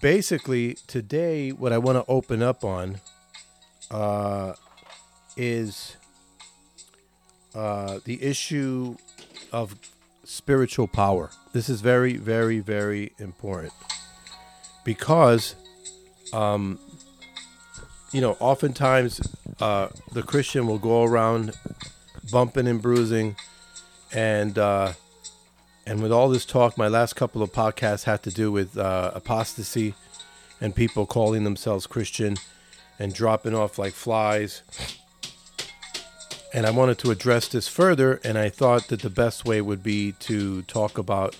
basically, today, what I want to open up on uh, is uh, the issue of spiritual power. This is very, very, very important because, um, you know, oftentimes uh, the Christian will go around bumping and bruising, and uh, and with all this talk, my last couple of podcasts had to do with uh, apostasy and people calling themselves Christian and dropping off like flies. And I wanted to address this further, and I thought that the best way would be to talk about,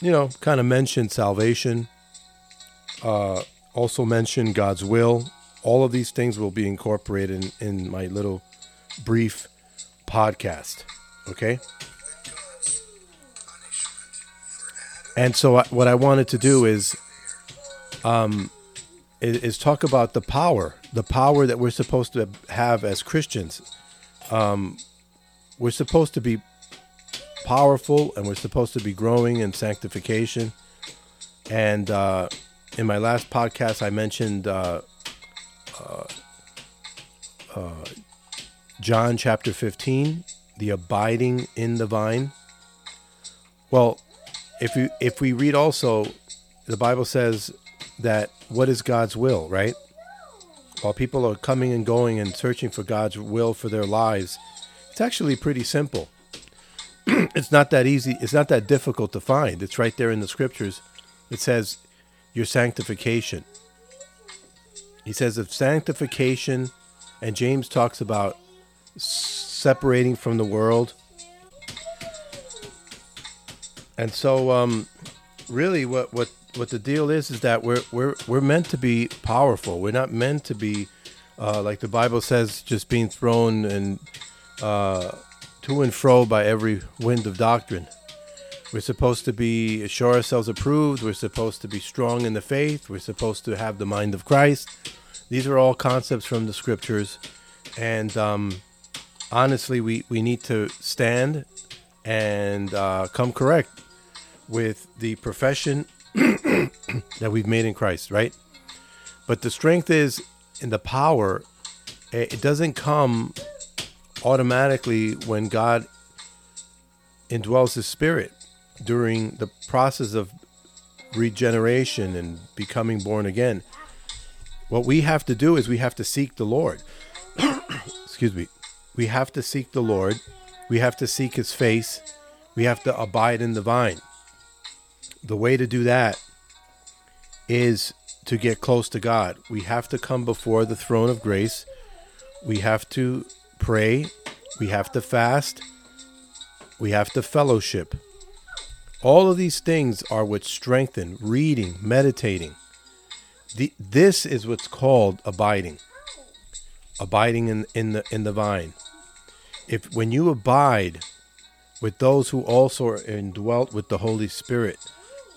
you know, kind of mention salvation, uh, also mention God's will. All of these things will be incorporated in, in my little brief podcast. Okay? And so, I, what I wanted to do is, um, is, is, talk about the power, the power that we're supposed to have as Christians. Um, we're supposed to be powerful, and we're supposed to be growing in sanctification. And uh, in my last podcast, I mentioned uh, uh, uh John chapter 15, the abiding in the vine. Well, if we if we read also, the Bible says that what is God's will, right? While people are coming and going and searching for God's will for their lives, it's actually pretty simple. it's not that easy. It's not that difficult to find. It's right there in the scriptures. It says your sanctification. He says of sanctification, and James talks about separating from the world and so, um, really, what what what the deal is is that we're we're we're meant to be powerful. We're not meant to be uh, like the Bible says, just being thrown and uh, to and fro by every wind of doctrine. We're supposed to be assure ourselves approved. We're supposed to be strong in the faith. We're supposed to have the mind of Christ. These are all concepts from the scriptures, and um, honestly, we we need to stand and uh, come correct with the profession that we've made in Christ, right? But the strength is in the power. Eh, it doesn't come automatically when God indwells His Spirit during the process of regeneration and becoming born again. What we have to do is we have to seek the Lord. Excuse me. We have to seek the Lord. We have to seek His face. We have to abide in the vine the way to do that is to get close to God. We have to come before the throne of grace. We have to pray. We have to fast. We have to fellowship. All of these things are what strengthen reading, meditating. The, this is what's called abiding. Abiding in, in the in the vine. If when you abide with those who also are indwelt with the Holy Spirit,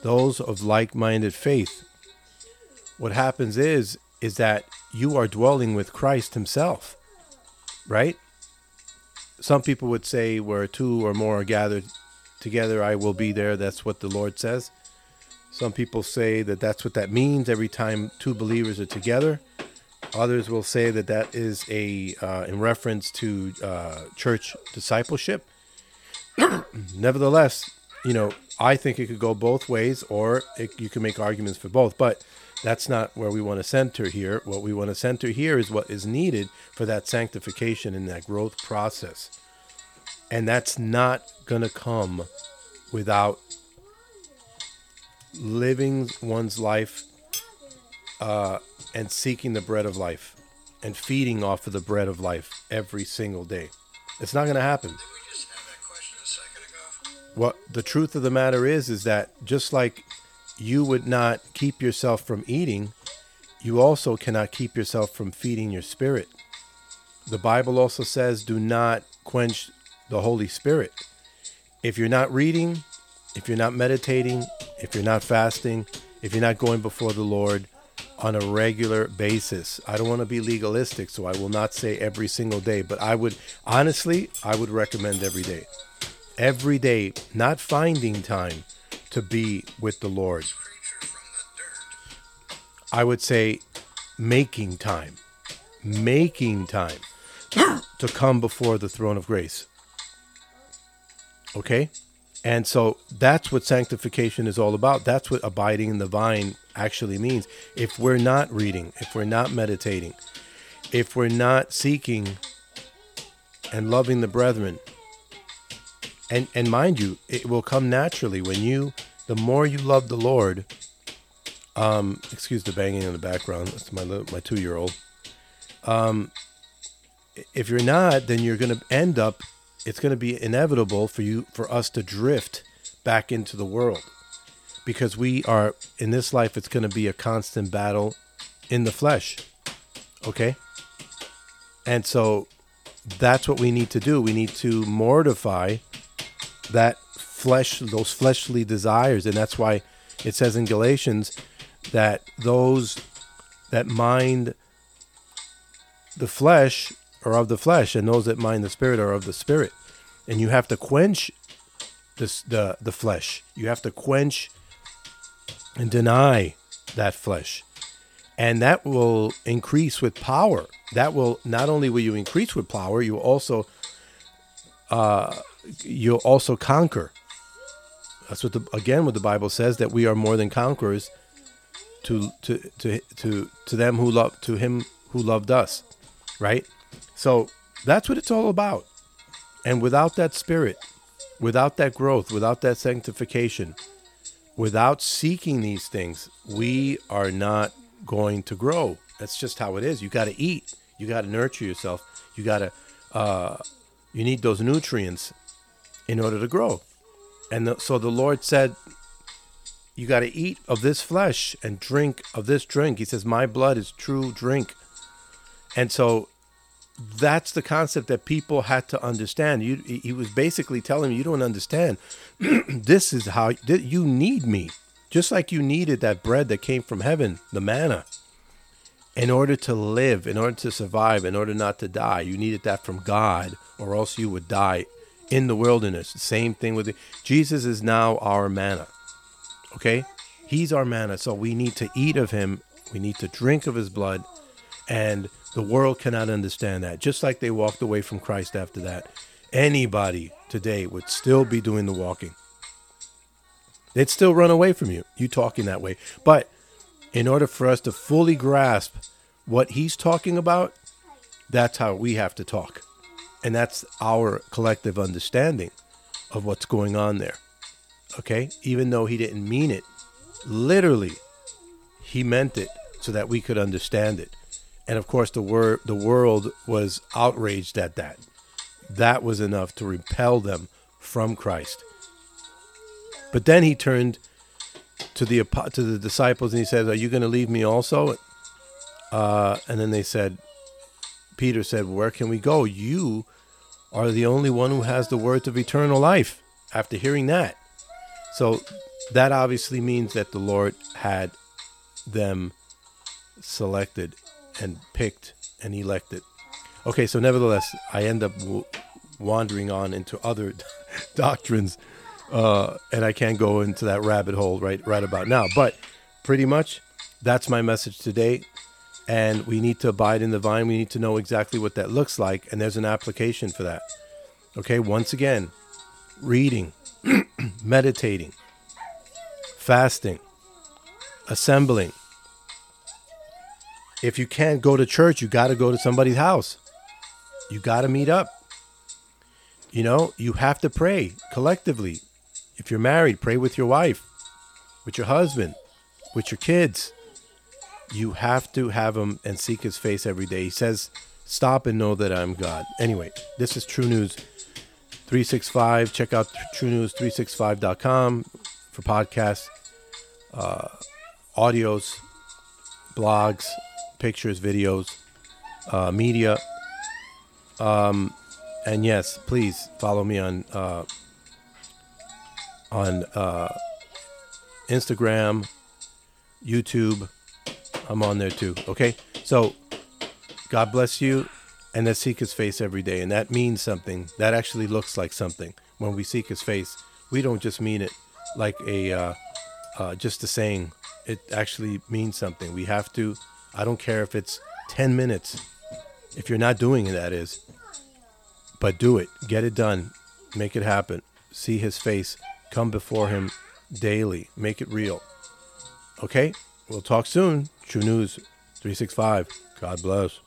those of like-minded faith. What happens is is that you are dwelling with Christ himself. Right? Some people would say where two or more are gathered together I will be there. That's what the Lord says. Some people say that that's what that means every time two believers are together. Others will say that that is a uh, in reference to uh, church discipleship. Nevertheless, you know, I think it could go both ways, or it, you can make arguments for both. But that's not where we want to center here. What we want to center here is what is needed for that sanctification and that growth process. And that's not going to come without living one's life uh, and seeking the bread of life and feeding off of the bread of life every single day. It's not going to happen what the truth of the matter is is that just like you would not keep yourself from eating, you also cannot keep yourself from feeding your spirit. The Bible also says, do not quench the Holy Spirit. If you're not reading, if you're not meditating, if you're not fasting, if you're not going before the Lord on a regular basis, I don't want to be legalistic, so I will not say every single day, but I would honestly, I would recommend every day every day, not finding time to be with the Lord. I would say making time, making time to come before the throne of grace. Okay? And so that's what sanctification is all about. That's what abiding in the vine actually means. If we're not reading, if we're not meditating, if we're not seeking and loving the brethren, and and mind you, it will come naturally when you the more you love the Lord. Um, excuse the banging in the background. That's my my two year old. Um, if you're not, then you're going to end up it's going to be inevitable for you for us to drift back into the world because we are in this life it's going to be a constant battle in the flesh okay and so that's what we need to do we need to mortify that flesh those fleshly desires and that's why it says in galatians that those that mind the flesh are of the flesh, and those that mind the spirit are of the spirit. And you have to quench this the the flesh. You have to quench and deny that flesh. And that will increase with power. That will not only will you increase with power, you also uh, you'll also conquer. That's what the again what the Bible says that we are more than conquerors to to to to to them who love to him who loved us, right? So that's what it's all about. And without that spirit, without that growth, without that sanctification, without seeking these things, we are not going to grow. That's just how it is. You got to eat. You got to nurture yourself. You got to, uh, you need those nutrients in order to grow. And the, so the Lord said, you got to eat of this flesh and drink of this drink. He says, My blood is true drink. And so that's the concept that people had to understand. You, he was basically telling me, you don't understand. this is how you need me, just like you needed that bread that came from heaven, the manna, in order to live, in order to survive, in order not to die. You needed that from God, or else you would die in the wilderness. Same thing with the, Jesus is now our manna. Okay, He's our manna, so we need to eat of Him. We need to drink of His blood, and the world cannot understand that. Just like they walked away from Christ after that, anybody today would still be doing the walking. They'd still run away from you, you talking that way. But in order for us to fully grasp what he's talking about, that's how we have to talk. And that's our collective understanding of what's going on there. Okay? Even though he didn't mean it, literally, he meant it so that we could understand it and of course the wor- the world was outraged at that. That was enough to repel them from Christ. But then he turned to the to the disciples and he says, "Are you going to leave me also?" Uh, and then they said, Peter said, "Where can we go? You are the only one who has the words of eternal life." After hearing that, so that obviously means that the Lord had them selected and picked and elected. Okay, so nevertheless, I end up wandering on into other doctrines, uh, and I can't go into that rabbit hole right right about now. But pretty much, that's my message today. And we need to abide in the vine. We need to know exactly what that looks like, and there's an application for that. Okay, once again, reading, meditating, fasting, assembling, if you can't go to church, you got to go to somebody's house. You got to meet up. You know, you have to pray collectively. If you're married, pray with your wife, with your husband, with your kids. You have to have him and seek his face every day. He says, Stop and know that I'm God. Anyway, this is True News 365. Check out truenews365.com for podcasts, uh, audios, blogs, pictures, videos, uh, media. Um, and yes, please follow me on uh, on uh, Instagram, YouTube. I'm on there too. Okay. So God bless you. And let's seek his face every day. And that means something. That actually looks like something. When we seek his face, we don't just mean it like a uh, uh, just a saying. It actually means something. We have to, I don't care if it's 10 minutes, if you're not doing it, that is, but do it. Get it done. Make it happen. See his face Come before Him daily. Make it real. Okay? We'll talk soon. True News 365. God bless.